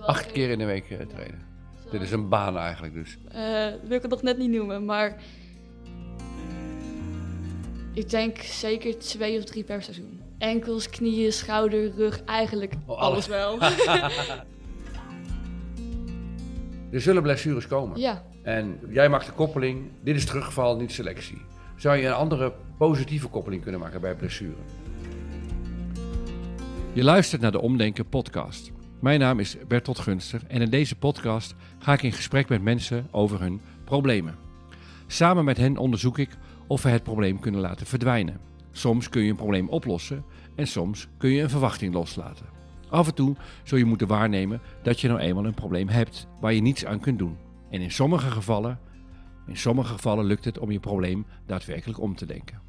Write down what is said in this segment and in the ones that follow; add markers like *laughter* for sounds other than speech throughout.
Acht keer in de week eh, trainen. Dit is een baan eigenlijk dus. Eh, wil ik het nog net niet noemen, maar... Ik denk zeker twee of drie per seizoen. Enkels, knieën, schouder, rug, eigenlijk Oh, alles wel. *laughs* *laughs* Er zullen blessures komen. ja, En jij maakt de koppeling, dit is terugval, niet selectie. Zou je een andere positieve koppeling kunnen maken bij blessure? Je luistert naar de Omdenken podcast. Mijn naam is Bertolt Gunster en in deze podcast ga ik in gesprek met mensen over hun problemen. Samen met hen onderzoek ik of we het probleem kunnen laten verdwijnen. Soms kun je een probleem oplossen en soms kun je een verwachting loslaten. Af en toe zul je moeten waarnemen dat je nou eenmaal een probleem hebt waar je niets aan kunt doen. En in sommige gevallen, in sommige gevallen lukt het om je probleem daadwerkelijk om te denken.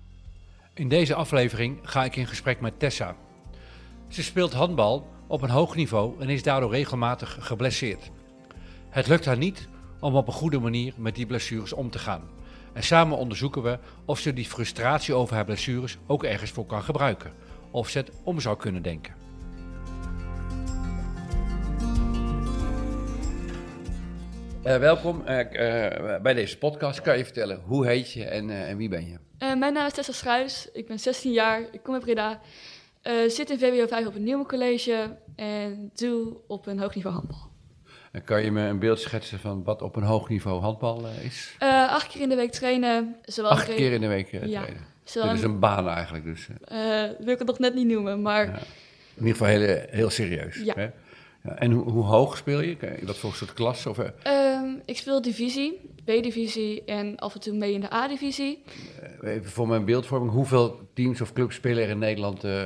In deze aflevering ga ik in gesprek met Tessa. Ze speelt handbal op een hoog niveau en is daardoor regelmatig geblesseerd. Het lukt haar niet om op een goede manier met die blessures om te gaan. En samen onderzoeken we of ze die frustratie over haar blessures ook ergens voor kan gebruiken. Of ze het om zou kunnen denken. Eh, welkom eh, eh, bij deze podcast. Kan je vertellen hoe heet je en, eh, en wie ben je? Eh, mijn naam is Tessa Schruis, ik ben 16 jaar, ik kom uit Breda. Eh, zit in VWO 5 op een nieuwe college en doe op een hoog niveau handbal. En kan je me een beeld schetsen van wat op een hoog niveau handbal eh, is? Eh, acht keer in de week trainen. Zowel Acht keer in de week eh, Ja. trainen. zowel Dit is een baan eigenlijk dus. wil ik het nog net niet noemen, maar Ja. In ieder geval heel, heel serieus. Ja. Hè? Ja, en hoe, hoe hoog speel je? Wat voor soort klas? Of, eh, ehm, ik speel divisie, B-divisie en af en toe mee in de A-divisie. even voor mijn beeldvorming, hoeveel teams of clubs spelen er in Nederland eh,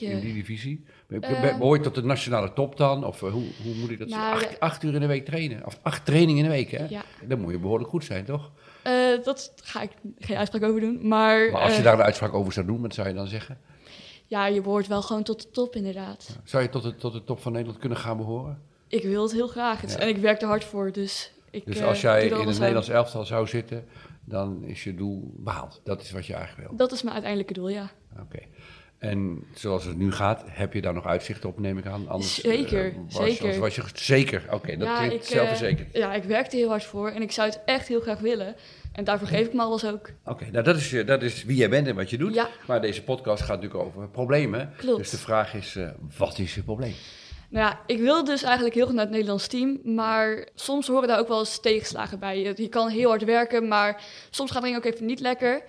in die divisie? Be- be- Ehm. Behoor je tot de nationale top dan? Of eh, hoe, hoe moet ik dat Nou, acht, uur in de week trainen? Of acht trainingen in de week, hè? Ja. Dan moet je behoorlijk goed zijn, toch? Eh, dat ga ik geen uitspraak over doen, maar, Maar als je eh, daar een uitspraak over zou doen, wat zou je dan zeggen? ja, je behoort wel gewoon tot de top inderdaad. Zou je tot de, tot de top van Nederland kunnen gaan behoren? Ik wil het heel graag Het- Ja. en ik werk er hard voor, dus ik Dus eh, als jij in het. Nederlands elftal zou zitten, dan is je doel behaald. Dat is wat je eigenlijk wil. Dat is mijn uiteindelijke doel, ja. Oké. En zoals het nu gaat, heb je daar nog uitzicht op, neem ik aan? Anders, Zeker, eh, was- zeker. als- was je, zeker, oké, dat ja, klinkt ik, eh, zelfverzekerd. ja, ik werk er heel hard voor en ik zou het echt heel graag willen. En daarvoor geef ik me alles ook. Oké, nou dat is, je- dat is wie jij bent en wat je doet. Ja. Maar deze podcast gaat natuurlijk over problemen. Klopt. Dus de vraag is, wat is je probleem? Nou ja, ik wil dus eigenlijk heel graag naar het Nederlands team. Maar soms horen daar ook wel eens tegenslagen bij. Je, kan heel hard werken, maar soms gaat het ook even niet lekker.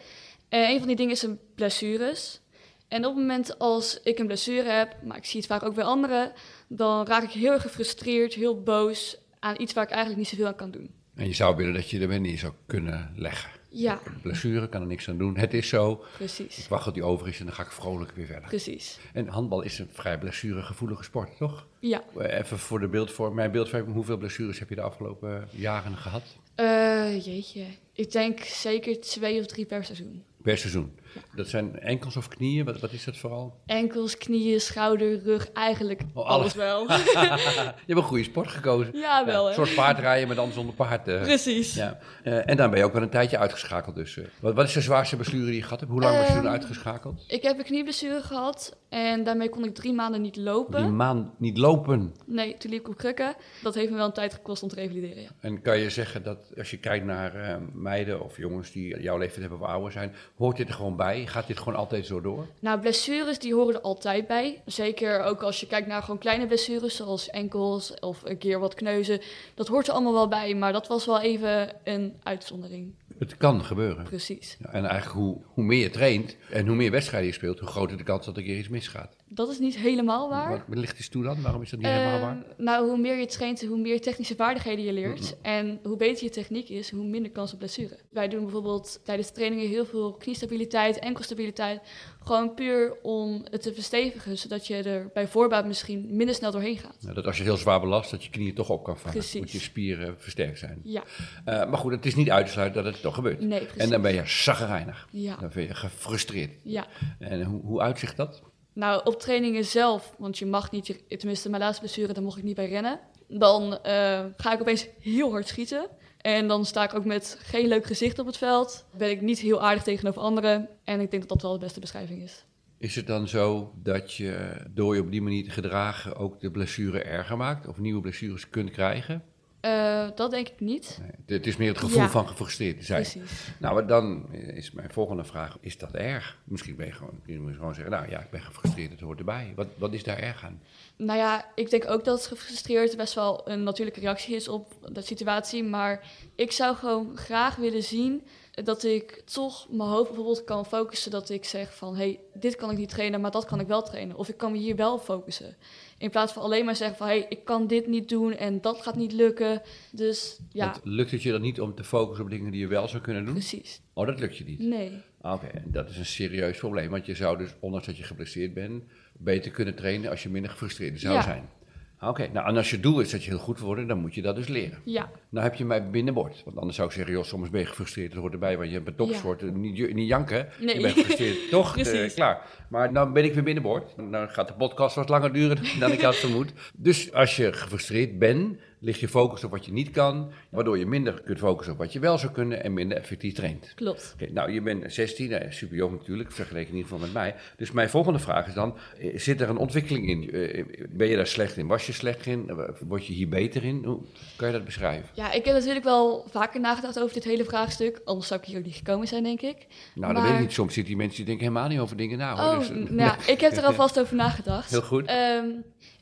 En een van die dingen is een blessures. En op het moment als ik een blessure heb, maar ik zie het vaak ook bij anderen, dan raak ik heel erg gefrustreerd, heel boos aan iets waar ik eigenlijk niet zoveel aan kan doen. En je zou willen dat je weer neer zou kunnen leggen. Ja, Blessure, kan er niks aan doen. Het is zo. Ik precies. wacht tot die over is en dan ga ik vrolijk weer verder. Precies. En handbal is een vrij blessuregevoelige sport, toch? Ja. Eh, Even voor de beeldvorming, mijn beeldvorming. Hoeveel blessures heb je de afgelopen jaren gehad? Eh, jeetje. Ik denk zeker twee of drie per seizoen. Per seizoen. Dat zijn enkels of knieën? Wat, wat is dat vooral? Enkels, knieën, schouder, rug, eigenlijk Oh, alles alles. wel. *laughs* je hebt een goede sport gekozen. ja, wel een soort paardrijden, maar dan zonder paard. eh. Precies. Ja. Eh, en dan ben je ook wel een tijdje uitgeschakeld. Dus, eh. wat, wat is de zwaarste blessure die je gehad hebt? Hoe lang ben je toen Ehm, uitgeschakeld? Ik heb een knieblessure gehad en daarmee kon ik drie maanden niet lopen. maand niet lopen. Nee, toen liep ik op krukken. Dat heeft me wel een tijd gekost om te revalideren, ja. En kan je zeggen dat als je kijkt naar meiden of jongens die jouw leeftijd hebben of ouder zijn, hoort dit er gewoon bij? Gaat dit gewoon altijd zo door? Nou, blessures die horen er altijd bij. Zeker ook als je kijkt naar gewoon kleine blessures, zoals enkels of een keer wat kneuzen. Dat hoort er allemaal wel bij, maar dat was wel even een uitzondering. Het kan gebeuren. Precies. En eigenlijk hoe, hoe meer je traint en hoe meer wedstrijden je speelt, hoe groter de kans dat er een keer iets misgaat. Dat is niet helemaal waar. Wat ligt eens toe dan? Waarom is dat niet helemaal waar? Ehm, nou, hoe meer je traint, hoe meer technische vaardigheden je leert. En hoe beter je techniek is, hoe minder kans op blessure. Wij doen bijvoorbeeld tijdens de trainingen heel veel kniestabiliteit, enkelstabiliteit. Gewoon puur om het te verstevigen, zodat je er bij voorbaat misschien minder snel doorheen gaat. Nou, dat als je heel zwaar belast, dat je knieën toch op kan vangen. Precies. Moet je spieren versterkt zijn. Ja, Eh, maar goed, het is niet uit te sluiten dat het toch gebeurt. nee, precies. En dan ben je zaggerijnig. Ja, Dan ben je gefrustreerd. ja. En hoe, hoe uitzicht dat? Nou, op trainingen zelf, want je mag niet, tenminste mijn laatste blessure, daar mocht ik niet bij rennen. Dan eh, ga ik opeens heel hard schieten. En dan sta ik ook met geen leuk gezicht op het veld. Ben ik niet heel aardig tegenover anderen. En ik denk dat dat wel de beste beschrijving is. Is het dan zo dat je door je op die manier te gedragen ook de blessure erger maakt of nieuwe blessures kunt krijgen? Uh, dat denk ik niet. Nee, het is meer het gevoel Ja. van gefrustreerd zijn. Precies. Nou, dan is mijn volgende vraag: is dat erg? Misschien ben je gewoon, je moet gewoon zeggen: Nou ja, ik ben gefrustreerd, het hoort erbij. Wat, wat is daar erg aan? Nou ja, ik denk ook dat gefrustreerd best wel een natuurlijke reactie is op de situatie. Maar ik zou gewoon graag willen zien dat ik toch mijn hoofd bijvoorbeeld kan focussen. Dat ik zeg van, hé, hey, dit kan ik niet trainen, maar dat kan ik wel trainen. Of ik kan me hier wel focussen. In plaats van alleen maar zeggen van, hé, hey, ik kan dit niet doen en dat gaat niet lukken. Dus ja, Want lukt het je dan niet om te focussen op dingen die je wel zou kunnen doen? precies. Oh, dat lukt je niet. Nee, Ah, Oké, en dat is een serieus probleem. Want je zou dus, ondanks dat je geblesseerd bent, beter kunnen trainen als je minder gefrustreerd zou Ja. zijn. Oké, nou en als je doel is dat je heel goed wil worden, dan moet je dat dus leren. ja, Nou heb je mij binnenboord. Want anders zou ik zeggen, joh, soms ben je gefrustreerd, dat hoort erbij. Want je bent topsport, eh, niet, niet janken. Nee. Je bent gefrustreerd, *laughs* toch? Precies. klaar. Maar dan ben ik weer binnenboord. Dan gaat de podcast wat langer duren dan ik had vermoed. Dus als je gefrustreerd bent, ligt je focus op wat je niet kan. Waardoor je minder kunt focussen op wat je wel zou kunnen en minder effectief traint. klopt. Oké, nou, je bent 16, eh, super jong natuurlijk, vergeleken in ieder geval met mij. Dus mijn volgende vraag is dan, eh, zit er een ontwikkeling in? Eh, Ben je daar slecht in? Was je slecht in? Word je hier beter in? Hoe kan je dat beschrijven? Ja, ik heb natuurlijk wel vaker nagedacht over dit hele vraagstuk. Anders zou ik hier ook niet gekomen zijn, denk ik. Nou, dat weet ik niet. Soms zitten die mensen die denken helemaal niet over dingen na. Hoor. Oh, Dus, nou ja, *laughs* ik heb er alvast over nagedacht. Heel goed. Ehm,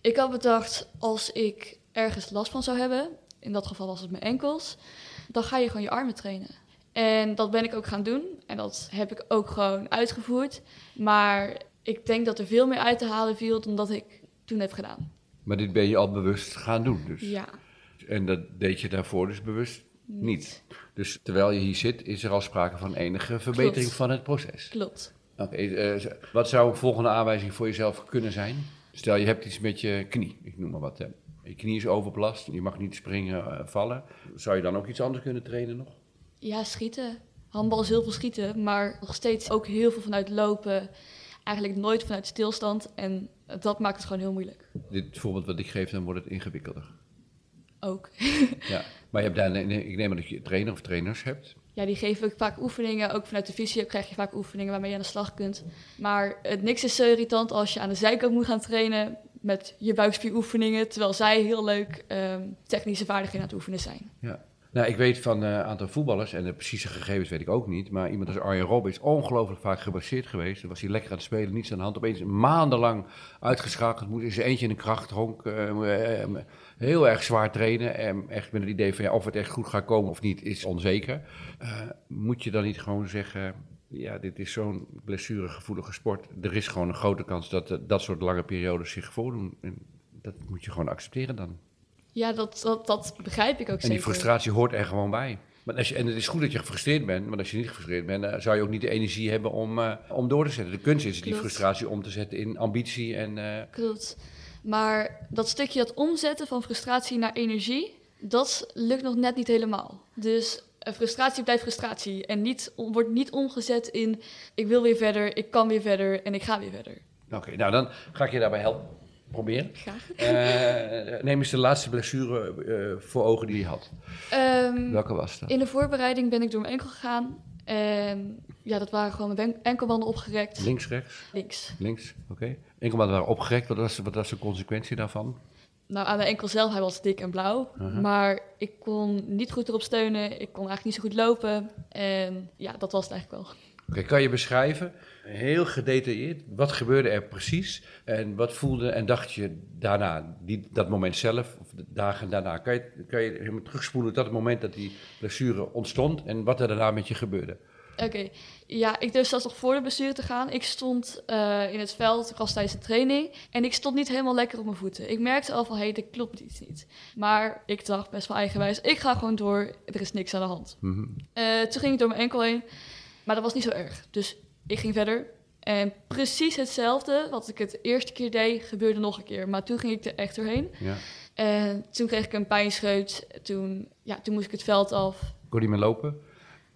ik had bedacht, als ik ergens last van zou hebben, in dat geval was het mijn enkels, dan ga je gewoon je armen trainen. En dat ben ik ook gaan doen. En dat heb ik ook gewoon uitgevoerd. Maar ik denk dat er veel meer uit te halen viel dan dat ik toen heb gedaan. Maar dit ben je al bewust gaan doen. Dus. Ja, En dat deed je daarvoor dus bewust niet. Dus terwijl je hier zit, is er al sprake van enige verbetering Klopt. van het proces. klopt. Oké, eh, wat zou een volgende aanwijzing voor jezelf kunnen zijn? Stel, je hebt iets met je knie, ik noem maar wat. Je knie is overbelast, je mag niet springen, eh, vallen. Zou je dan ook iets anders kunnen trainen nog? Ja, schieten. Handbal is heel veel schieten, maar nog steeds ook heel veel vanuit lopen. Eigenlijk nooit vanuit stilstand. En dat maakt het gewoon heel moeilijk. Dit voorbeeld wat ik geef, dan wordt het ingewikkelder. Ook. *laughs* Ja. Maar je hebt daar, ik neem aan dat je trainer of trainers hebt. Ja, die geven ook vaak oefeningen. Ook vanuit de visio krijg je vaak oefeningen waarmee je aan de slag kunt. Maar het niks is zo irritant als je aan de zijkant moet gaan trainen met je buikspieroefeningen. Terwijl zij heel leuk ehm, technische vaardigheden aan het oefenen zijn. Ja. Nou, ik weet van een aantal voetballers, en de precieze gegevens weet ik ook niet, maar iemand als Arjen Robben is ongelooflijk vaak geblesseerd geweest. Dan was hij lekker aan het spelen, niets aan de hand. Opeens maandenlang uitgeschakeld, moest in zijn eentje in een krachtdronk, eh, eh, heel erg zwaar trainen. En echt met het idee van ja, of het echt goed gaat komen of niet, is onzeker. Eh, moet je dan niet gewoon zeggen, ja, dit is zo'n blessuregevoelige sport. Er is gewoon een grote kans dat eh, dat soort lange periodes zich voordoen. En dat moet je gewoon accepteren dan. Ja, dat, dat, dat begrijp ik ook En zeker. die frustratie hoort er gewoon bij. Maar als je, en het is goed dat je gefrustreerd bent, maar als je niet gefrustreerd bent, dan zou je ook niet de energie hebben om, eh, om door te zetten. De kunst is die frustratie om te zetten in ambitie en... eh, Klopt. Maar dat stukje dat omzetten van frustratie naar energie, dat lukt nog net niet helemaal. Dus eh, frustratie blijft frustratie en niet, wordt niet omgezet in ik wil weer verder, ik kan weer verder en ik ga weer verder. Oké, nou dan ga ik je daarbij helpen. Proberen. Graag. Eh, neem eens de laatste blessure eh, voor ogen die je had. Ehm, Welke was dat? in de voorbereiding ben ik door mijn enkel gegaan. En ja, dat waren gewoon mijn enkelbanden opgerekt. Links, rechts, Links. links, oké. Enkelbanden waren opgerekt, wat was, wat was de consequentie daarvan? Nou, aan mijn enkel zelf, hij was dik en blauw. Uh-huh. Maar ik kon niet goed erop steunen. Ik kon eigenlijk niet zo goed lopen. En ja, dat was het eigenlijk wel. Oké, kan je beschrijven, heel gedetailleerd, wat gebeurde er precies en wat voelde en dacht je daarna, die, dat moment zelf, of de dagen daarna? Kan je, kan je helemaal terugspoelen tot het moment dat die blessure ontstond en wat er daarna met je gebeurde? Oké, ja, ik durfde zelfs nog voor de blessure te gaan. Ik stond eh, in het veld, ik was tijdens de training. En ik stond niet helemaal lekker op mijn voeten. Ik merkte al van, hé, hey, dit klopt iets niet. Maar ik dacht best wel eigenwijs, ik ga gewoon door, er is niks aan de hand. Mhm. Eh, toen ging ik door mijn enkel heen, maar dat was niet zo erg. Dus ik ging verder. En precies hetzelfde wat ik het eerste keer deed, gebeurde nog een keer. Maar toen ging ik er echt doorheen. Ja. En toen kreeg ik een pijnscheut. Toen, ja, toen moest ik het veld af. Kon je meer lopen?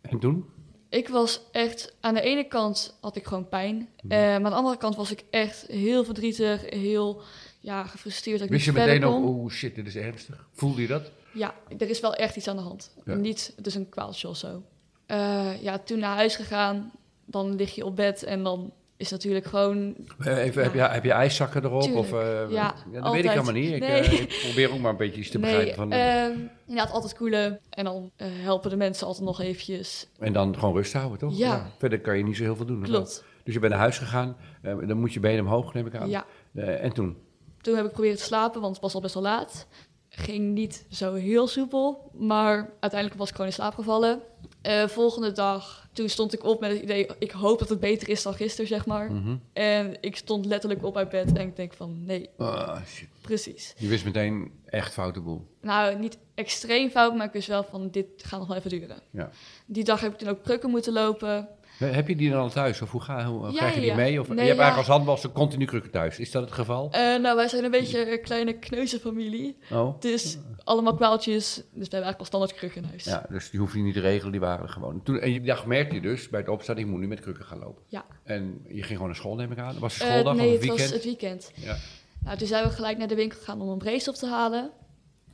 En toen? Ik was echt, aan de ene kant had ik gewoon pijn. Mhm. Eh, maar aan de andere kant was ik echt heel verdrietig, heel ja, gefrustreerd dat ik Wist je meteen ook, oh shit, dit is ernstig? Voelde je dat? Ja, er is wel echt iets aan de hand. Ja. Niet, het is een kwaaltje of zo. Eh, ja, toen naar huis gegaan, dan lig je op bed en dan is natuurlijk gewoon... Even, heb, je, heb je ijszakken erop? Tuurlijk. Of, eh, Ja, dat weet ik helemaal niet. Ik, eh, ik probeer ook maar een beetje iets te nee, begrijpen. Van, ehm, inderdaad altijd koelen. En dan eh, helpen de mensen altijd nog eventjes. en dan gewoon rust houden, toch? Ja. Verder kan je niet zo heel veel doen. Klopt. Dus je bent naar huis gegaan. dan moet je benen omhoog, neem ik aan. Ja. En toen? Toen heb ik proberen te slapen, want het was al best wel laat. Ging niet zo heel soepel, maar uiteindelijk was ik gewoon in slaap gevallen. Eh, volgende dag, toen stond ik op met het idee, ik hoop dat het beter is dan gisteren, zeg maar. Mhm. En ik stond letterlijk op uit bed en ik denk van, nee, Ah, shit. precies. Je wist meteen echt foute boel. Nou, niet extreem fout, maar ik wist wel van, dit gaat nog wel even duren. Ja. Die dag heb ik toen ook krukken moeten lopen. Eh, Heb je die dan al thuis? Of hoe, ga, hoe Ja, krijg je die ja. mee? Of, Nee, je hebt eigenlijk als handbalster continu krukken thuis. Is dat het geval? Eh, nou, wij zijn een beetje een kleine kneuzenfamilie. Oh. Dus allemaal kwaaltjes. Dus we hebben eigenlijk al standaard krukken in huis. Ja, dus die hoef je niet te regelen, die waren er gewoon. Toen, en die dag merkte je dus bij het opstaan, ik moet nu met krukken gaan lopen. Ja. En je ging gewoon naar school, neem ik aan. Was het Eh, schooldag nee, of het het was weekend? het weekend. Ja. Nou, toen zijn we gelijk naar de winkel gegaan om een brace op te halen.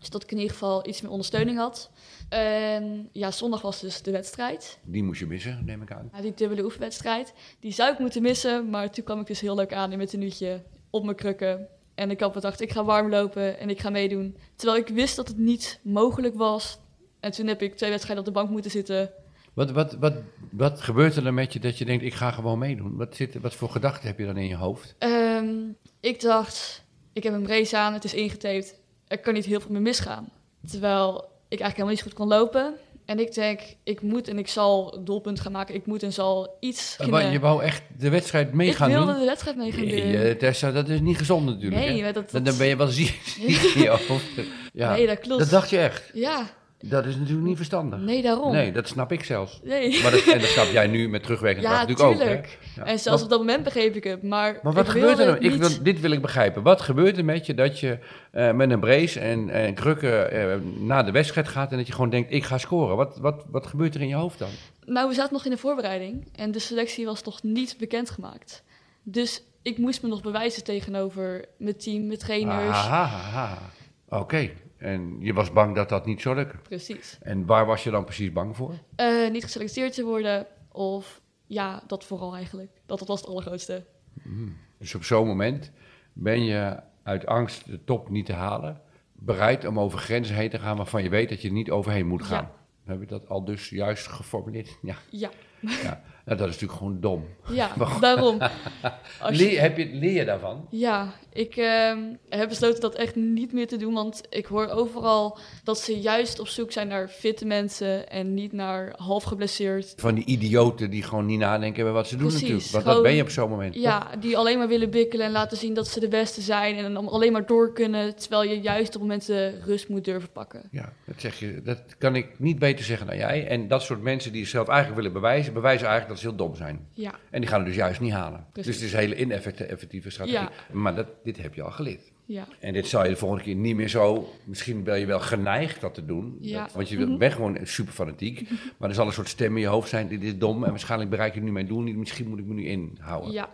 Zodat ik in ieder geval iets meer ondersteuning had. En ja, zondag was dus de wedstrijd. Die moest je missen, neem ik aan. Ja, die dubbele oefenwedstrijd. Die zou ik moeten missen, maar toen kwam ik dus heel leuk aan in mijn tenuutje op mijn krukken. En ik had bedacht, ik ga warm lopen en ik ga meedoen. Terwijl ik wist dat het niet mogelijk was. En toen heb ik twee wedstrijden op de bank moeten zitten. Wat, wat, wat, wat gebeurt er dan met je dat je denkt, ik ga gewoon meedoen? Wat, zit, wat voor gedachten heb je dan in je hoofd? Ehm, ik dacht, ik heb een brace aan, het is ingetaped. Er kan niet heel veel meer misgaan. Terwijl ik eigenlijk helemaal niet goed kon lopen. En ik denk, ik moet en ik zal doelpunt gaan maken. Ik moet en zal iets kunnen. je wou echt de wedstrijd mee ik gaan wilde doen? de wedstrijd mee gaan Nee, doen. eh, Tessa, dat is niet gezond natuurlijk. nee, dat, Dan, dat- dan ben je wel ziek. *laughs* Ja, nee, dat klopt. dat dacht je echt. Ja, Dat is natuurlijk niet verstandig. nee, daarom. Nee, dat snap ik zelfs. Nee. Maar dat, en dat snap jij nu *laughs* met terugwerkende Ja, kracht natuurlijk tuurlijk. ook. Hè? Ja. En zelfs op dat moment begreep ik het. Maar, Maar wat gebeurt er dan? Ik wil, dit wil ik begrijpen. Wat gebeurt er met je dat je eh, met een brace en, en krukken eh, naar de wedstrijd gaat en dat je gewoon denkt, ik ga scoren? Wat, wat, wat gebeurt er in je hoofd dan? Nou, we zaten nog in de voorbereiding en de selectie was nog niet bekendgemaakt. Dus ik moest me nog bewijzen tegenover mijn team, mijn trainers. Aha, aha. Oké. En je was bang dat dat niet zou lukken. Precies. En waar was je dan precies bang voor? Eh, niet geselecteerd te worden of ja, dat vooral eigenlijk. Dat, dat was het allergrootste. Dus op zo'n moment ben je uit angst de top niet te halen, bereid om over grenzen heen te gaan waarvan je weet dat je er niet overheen moet gaan. Ja. Heb je dat al dus juist geformuleerd? *laughs* Ja, Ja, ja. Nou, dat is natuurlijk gewoon dom. ja *laughs* daarom. *laughs* Als je- Leer, heb je, leer je daarvan? Ja, ik ehm, heb besloten dat echt niet meer te doen. Want ik hoor overal dat ze juist op zoek zijn naar fitte mensen en niet naar half geblesseerd. Van die idioten die gewoon niet nadenken bij wat ze doen Precies, natuurlijk. Want dat ben je op zo'n moment. toch? Ja, die alleen maar willen bikkelen en laten zien dat ze de beste zijn. En dan alleen maar door kunnen, terwijl je juist op momenten rust moet durven pakken. Ja, dat zeg je. Dat kan ik niet beter zeggen dan jij. En dat soort mensen die zichzelf eigenlijk willen bewijzen, bewijzen eigenlijk dat heel dom zijn. Ja, En die gaan het dus juist niet halen. Precies. Dus het is een hele ineffectieve strategie. Ja. Maar dat, dit heb je al geleerd. ja, En dit zal je de volgende keer niet meer zo... Misschien ben je wel geneigd dat te doen. Ja. Dat- want je bent gewoon super fanatiek. *laughs* Maar er zal een soort stem in je hoofd zijn, dit is dom. En waarschijnlijk bereik ik nu mijn doel niet. Misschien moet ik me nu inhouden. ja,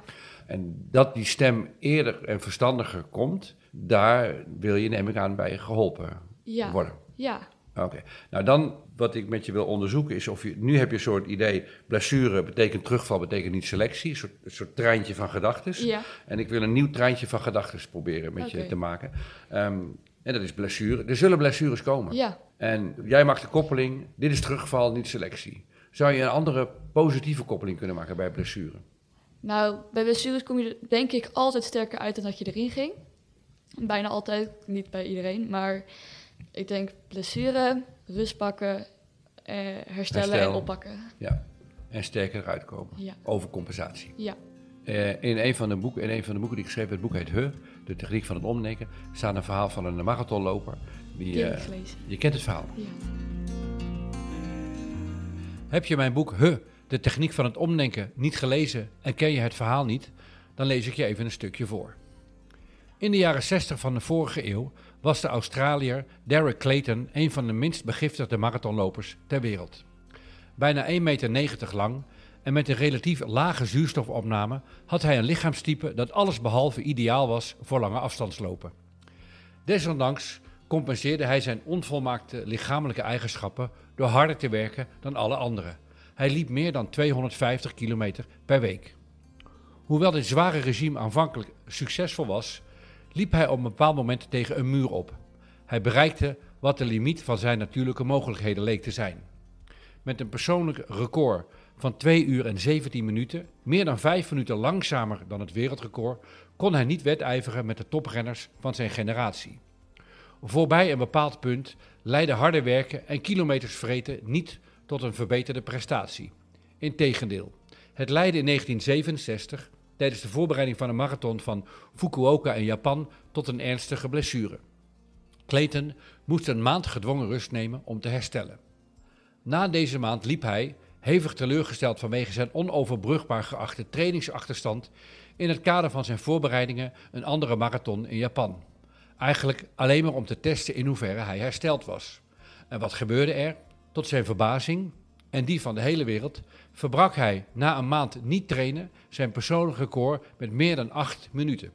En dat die stem eerder en verstandiger komt... daar wil je, neem ik aan, bij geholpen ja, worden. ja, Oké. Nou, dan wat ik met je wil onderzoeken is of je... Nu heb je een soort idee, blessure betekent terugval, betekent niet selectie. Een soort, een soort treintje van gedachten. ja, En ik wil een nieuw treintje van gedachten proberen met je te maken. Ehm, en dat is blessure. Er zullen blessures komen. ja. En jij maakt de koppeling, dit is terugval, niet selectie. Zou je een andere positieve koppeling kunnen maken bij blessure? Nou, bij blessures kom je er denk ik altijd sterker uit dan dat je erin ging. Bijna altijd, niet bij iedereen, maar ik denk blessure, rust pakken, eh, herstellen Herstel. en oppakken. Ja. En sterker eruit komen. Ja, Overcompensatie. ja, Eh, in, een van de boeken, in een van de boeken die ik schreef, het boek heet He, de techniek van het omdenken, staat een verhaal van een marathonloper. Die, die heb eh, je kent het verhaal. Ja. Heb je mijn boek He, de techniek van het omdenken, niet gelezen en ken je het verhaal niet, dan lees ik je even een stukje voor. In de jaren 60 van de vorige eeuw was de Australiër Derek Clayton een van de minst begiftigde marathonlopers ter wereld. Bijna 1,90 meter lang en met een relatief lage zuurstofopname had hij een lichaamstype dat alles behalve ideaal was voor lange afstandslopen. Desondanks compenseerde hij zijn onvolmaakte lichamelijke eigenschappen door harder te werken dan alle anderen. Hij liep meer dan 250 kilometer per week. Hoewel dit zware regime aanvankelijk succesvol was, liep hij op een bepaald moment tegen een muur op. Hij bereikte wat de limiet van zijn natuurlijke mogelijkheden leek te zijn. Met een persoonlijk record van 2 uur en 17 minuten, meer dan 5 minuten langzamer dan het wereldrecord, kon hij niet wedijveren met de toprenners van zijn generatie. Voorbij een bepaald punt leidde harde werken en kilometers vreten niet tot een verbeterde prestatie. Integendeel, het leidde in 1967 tijdens de voorbereiding van een marathon van Fukuoka in Japan tot een ernstige blessure. Clayton moest een maand gedwongen rust nemen om te herstellen. Na deze maand liep hij, hevig teleurgesteld vanwege zijn onoverbrugbaar geachte trainingsachterstand, in het kader van zijn voorbereidingen een andere marathon in Japan. Eigenlijk alleen maar om te testen in hoeverre hij hersteld was. En wat gebeurde er? Tot zijn verbazing, en die van de hele wereld, verbrak hij na een maand niet trainen zijn persoonlijk record met meer dan acht minuten.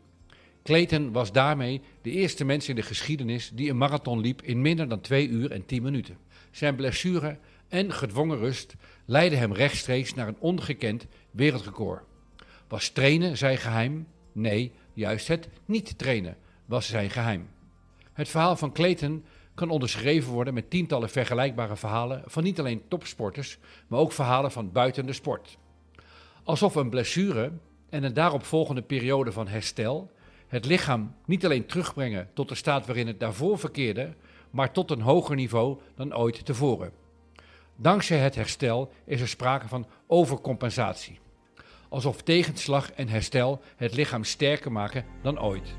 Clayton was daarmee de eerste mens in de geschiedenis die een marathon liep in minder dan 2 uur en 10 minuten. Zijn blessure en gedwongen rust leidden hem rechtstreeks naar een ongekend wereldrecord. Was trainen zijn geheim? Nee, juist het niet trainen was zijn geheim. Het verhaal van Clayton kan onderschreven worden met tientallen vergelijkbare verhalen van niet alleen topsporters, maar ook verhalen van buiten de sport. Alsof een blessure en een daaropvolgende periode van herstel het lichaam niet alleen terugbrengen tot de staat waarin het daarvoor verkeerde, maar tot een hoger niveau dan ooit tevoren. Dankzij het herstel is er sprake van overcompensatie. Alsof tegenslag en herstel het lichaam sterker maken dan ooit.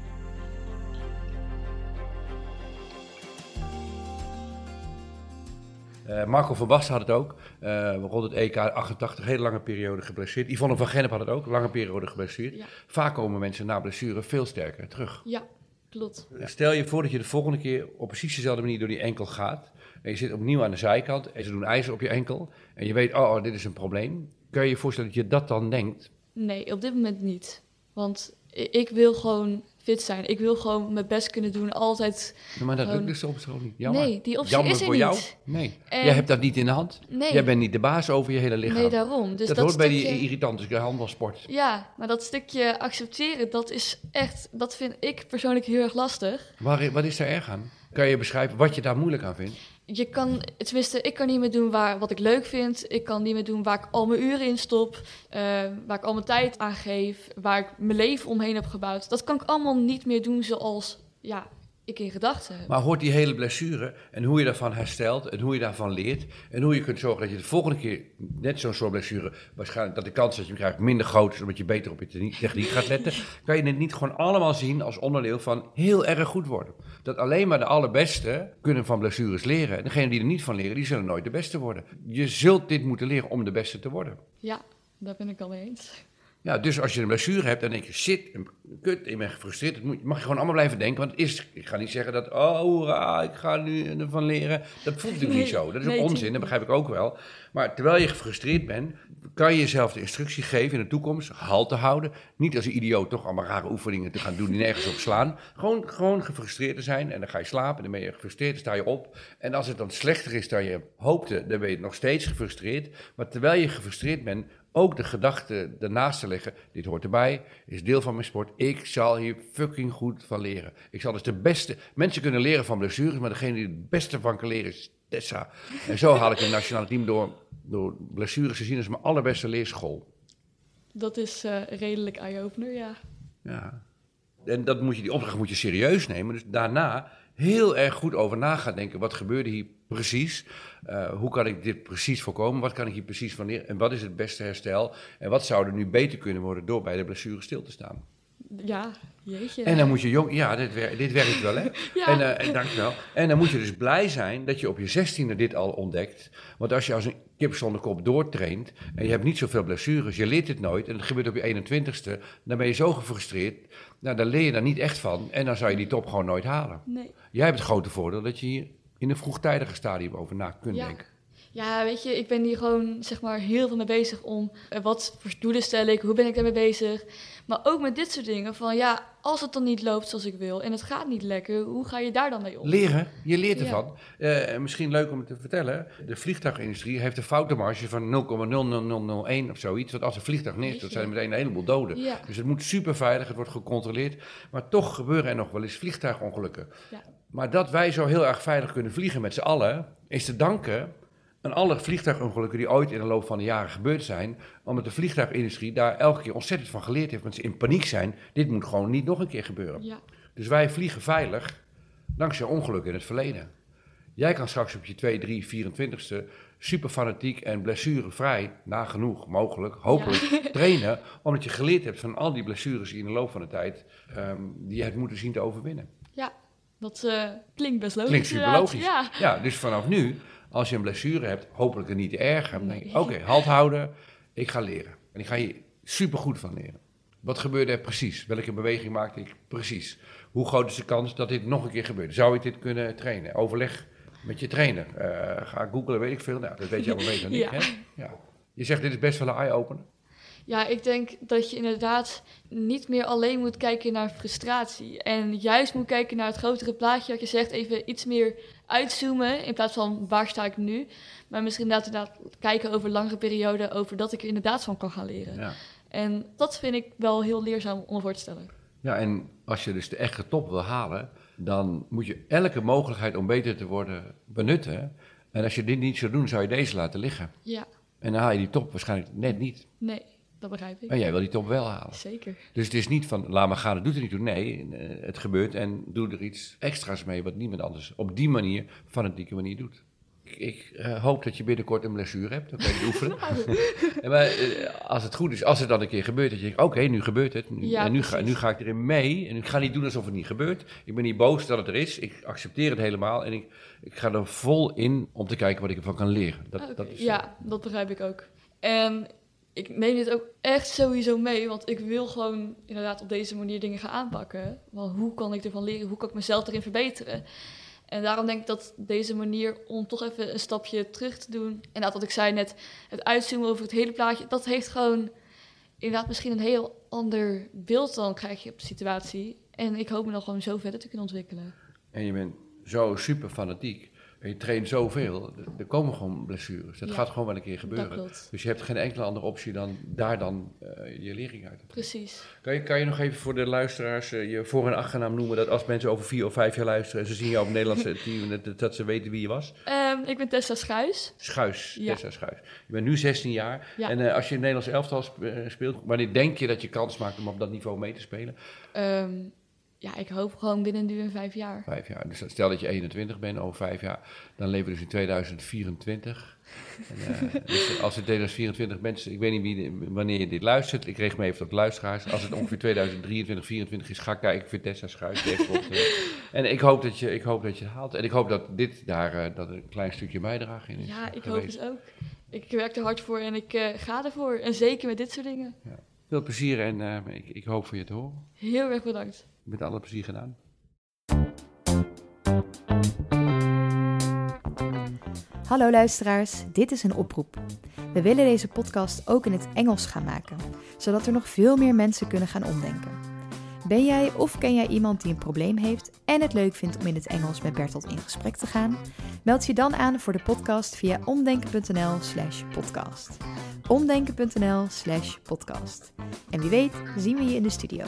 Uh, Marco van Basten had het ook. Uh, rond het EK 88, hele lange periode geblesseerd. Yvonne van Gennep had het ook, lange periode geblesseerd. Ja. Vaak komen mensen na blessure veel sterker terug. Ja, klopt. Stel je voor dat je de volgende keer op precies dezelfde manier door die enkel gaat. En je zit opnieuw aan de zijkant en ze doen ijzer op je enkel. En je weet, oh, oh dit is een probleem. Kun je je voorstellen dat je dat dan denkt? Nee, op dit moment niet. Want ik wil gewoon fit zijn. Ik wil gewoon mijn best kunnen doen. Altijd. maar dat lukt dus soms gewoon niet. Jammer. Nee, die optie is er voor jou. Nee. Jij hebt dat niet in de hand. Nee. Jij bent niet de baas over je hele lichaam. Nee, daarom. Dus dat, dat hoort bij die irritante handelsport. Ja, maar dat stukje accepteren, dat is echt, dat vind ik persoonlijk heel erg lastig. Waar, wat is er erg aan? Kan je beschrijven wat je daar moeilijk aan vindt? Je kan, tenminste, ik kan niet meer doen waar, wat ik leuk vind. Ik kan niet meer doen waar ik al mijn uren in stop, uh, waar ik al mijn tijd aan geef, waar ik mijn leven omheen heb gebouwd. Dat kan ik allemaal niet meer doen zoals ja, ik in gedachten heb. Maar hoort die hele blessure en hoe je daarvan herstelt en hoe je daarvan leert en hoe je kunt zorgen dat je de volgende keer net zo'n soort blessure, waarschijnlijk dat de kans dat je hem krijgt minder groot is omdat je beter op je techniek gaat letten, *laughs* kan je het niet gewoon allemaal zien als onderdeel van heel erg goed worden. Dat alleen maar de allerbeste kunnen van blessures leren. En degenen die er niet van leren, die zullen nooit de beste worden. Je zult dit moeten leren om de beste te worden. Ja, daar ben ik al mee eens. Ja, dus als je een blessure hebt, dan denk je, shit, kut, ik ben gefrustreerd. Dat mag je gewoon allemaal blijven denken. Want het is, ik ga niet zeggen dat, oh, hoera, ik ga nu ervan leren. Dat voelt natuurlijk niet zo. Dat is ook onzin, dat begrijp ik ook wel. Maar terwijl je gefrustreerd bent, kan je jezelf de instructie geven in de toekomst halt te houden. Niet als een idioot toch allemaal rare oefeningen te gaan doen die nergens op slaan. Gewoon, gewoon gefrustreerd te zijn en dan ga je slapen, dan ben je gefrustreerd, dan sta je op. En als het dan slechter is dan je hoopte, dan ben je nog steeds gefrustreerd. Maar terwijl je gefrustreerd bent, ook de gedachte ernaast te leggen, dit hoort erbij, is deel van mijn sport. Ik zal hier fucking goed van leren. Ik zal dus de beste... Mensen kunnen leren van blessures, maar degene die het beste van kan leren is Tessa. En zo haal ik het nationale team door, door blessures te zien als mijn allerbeste leerschool. Dat is uh, redelijk eye-opener, ja. Ja. En dat moet je, die opdracht moet je serieus nemen. Dus daarna heel erg goed over na gaan denken. Wat gebeurde hier precies? Uh, hoe kan ik dit precies voorkomen? Wat kan ik hier precies van leren? En wat is het beste herstel? En wat zou er nu beter kunnen worden door bij de blessure stil te staan? Ja, jeetje. En dan moet je jong, ja, dit, wer dit werkt wel, hè? *laughs* ja. En, uh, en dankjewel. En dan moet je dus blij zijn dat je op je zestiende dit al ontdekt. Want als je als een kip zonder kop doortraint en je hebt niet zoveel blessures, je leert het nooit en het gebeurt op je 21ste, dan ben je zo gefrustreerd. Nou, dan leer je daar niet echt van en dan zou je die top gewoon nooit halen. Nee. Jij hebt het grote voordeel dat je hier in een vroegtijdige stadium over na kunt ja. denken. Ja, weet je, ik ben hier gewoon zeg maar heel veel mee bezig om eh, wat voor doelen stel ik, hoe ben ik daarmee bezig. Maar ook met dit soort dingen van ja, als het dan niet loopt zoals ik wil en het gaat niet lekker, hoe ga je daar dan mee om? Leren, je leert Ja. ervan. Eh, misschien leuk om het te vertellen. De vliegtuigindustrie heeft een foutenmarge van 0,00001 of zoiets. Want als een vliegtuig neerstort, zijn er meteen een heleboel doden. Ja, Dus het moet super veilig, het wordt gecontroleerd. Maar toch gebeuren er nog wel eens vliegtuigongelukken. Ja. Maar dat wij zo heel erg veilig kunnen vliegen met z'n allen, is te danken aan alle vliegtuigongelukken die ooit in de loop van de jaren gebeurd zijn. Omdat de vliegtuigindustrie daar elke keer ontzettend van geleerd heeft. Want ze in paniek zijn, dit moet gewoon niet nog een keer gebeuren. ja, Dus wij vliegen veilig dankzij ongelukken in het verleden. Jij kan straks op je 2, 3, 24ste super fanatiek en blessurevrij, nagenoeg mogelijk, hopelijk, *laughs* trainen. Omdat je geleerd hebt van al die blessures die in de loop van de tijd, ehm, die je hebt moeten zien te overwinnen. Dat eh, klinkt best logisch. Klinkt super logisch. Ja, Ja, dus vanaf nu, als je een blessure hebt, hopelijk er niet te erg, dan denk je, oké, halt houden, ik ga leren. En ik ga hier super goed van leren. Wat gebeurde er precies? Welke beweging maakte ik precies? Hoe groot is de kans dat dit nog een keer gebeurt? Zou ik dit kunnen trainen? Overleg met je trainer. Eh, ga googlen, weet ik veel. Nou, dat weet je allemaal *laughs* beter dan ik. Ja. Hè? Ja. Je zegt, dit is best wel een eye-opener. Ja, ik denk dat je inderdaad niet meer alleen moet kijken naar frustratie. En juist moet kijken naar het grotere plaatje. Wat je zegt, even iets meer uitzoomen in plaats van waar sta ik nu. Maar misschien inderdaad, inderdaad kijken over langere perioden, over dat ik er inderdaad van kan gaan leren. Ja. En dat vind ik wel heel leerzaam om voor te stellen. Ja, en als je dus de echte top wil halen, dan moet je elke mogelijkheid om beter te worden benutten. En als je dit niet zou doen, zou je deze laten liggen. Ja, En dan haal je die top waarschijnlijk net niet. nee, dat begrijp ik. En jij wil die top wel halen. Zeker. Dus het is niet van, laat maar gaan, het doet er niet toe. Nee, eh, het gebeurt en doe er iets extra's mee wat niemand anders op die manier, fanatieke manier doet. Ik, ik eh, hoop dat je binnenkort een blessure hebt, dan kan je oefenen. *laughs* En maar eh, als het goed is, als het dan een keer gebeurt, dat je denkt, oké, nu gebeurt het. Nu, Ja, en nu ga, precies. nu ga ik erin mee en ik ga niet doen alsof het niet gebeurt. Ik ben niet boos dat het er is, ik accepteer het helemaal en ik, ik ga er vol in om te kijken wat ik ervan kan leren. Dat, dat is, Ja, dat begrijp ik ook. En ik neem dit ook echt sowieso mee, want ik wil gewoon inderdaad op deze manier dingen gaan aanpakken. Want hoe kan ik ervan leren? Hoe kan ik mezelf erin verbeteren? En daarom denk ik dat deze manier om toch even een stapje terug te doen. En wat ik zei net, het uitzoomen over het hele plaatje, dat heeft gewoon inderdaad misschien een heel ander beeld dan krijg je op de situatie. En ik hoop me dan gewoon zo verder te kunnen ontwikkelen. En je bent zo super fanatiek. En je traint zoveel. Er- komen gewoon blessures. Dat Ja, gaat gewoon wel een keer gebeuren. Dus je hebt geen enkele andere optie dan daar dan eh, je lering uit. Precies. Kan je, kan je nog even voor de luisteraars eh, je voor- en achternaam noemen? Dat als mensen over vier of vijf jaar luisteren en ze zien jou op Nederlandse *laughs* team, dat, dat ze weten wie je was? Ehm, ik ben Tessa Schuis. Schuis, Ja. Tessa Schuis. Je bent nu 16 jaar. Ja. En eh, als je in het Nederlands elftal sp- speelt, wanneer denk je dat je kans maakt om op dat niveau mee te spelen? Ehm, ja, ik hoop gewoon binnen nu en vijf jaar. Vijf jaar. Dus stel dat je 21 bent, over vijf jaar, dan leven we dus in 2024. En, eh, *laughs* dus als het 2024 mensen, ik weet niet wie, wanneer je dit luistert, ik reeg me even tot luisteraars. Als het ongeveer 2023, 2024 is, ga kijken Tessa Schuis. die heeft op, eh, en ik hoop, dat je, ik hoop dat je het haalt. En ik hoop dat dit daar eh, dat een klein stukje bijdrage in is. Ja, ik hoop het ook. Ik werk er hard voor en ik eh, ga ervoor. En zeker met dit soort dingen. Veel plezier en ik, ik hoop voor je te horen. Heel erg bedankt. Met alle plezier gedaan. Hallo luisteraars, dit is een oproep. We willen deze podcast ook in het Engels gaan maken, zodat er nog veel meer mensen kunnen gaan omdenken. Ben jij of ken jij iemand die een probleem heeft en het leuk vindt om in het Engels met Bertolt in gesprek te gaan? Meld je dan aan voor de podcast via omdenken.nl/slash podcast. Omdenken.nl/slash podcast. En wie weet, zien we je in de studio.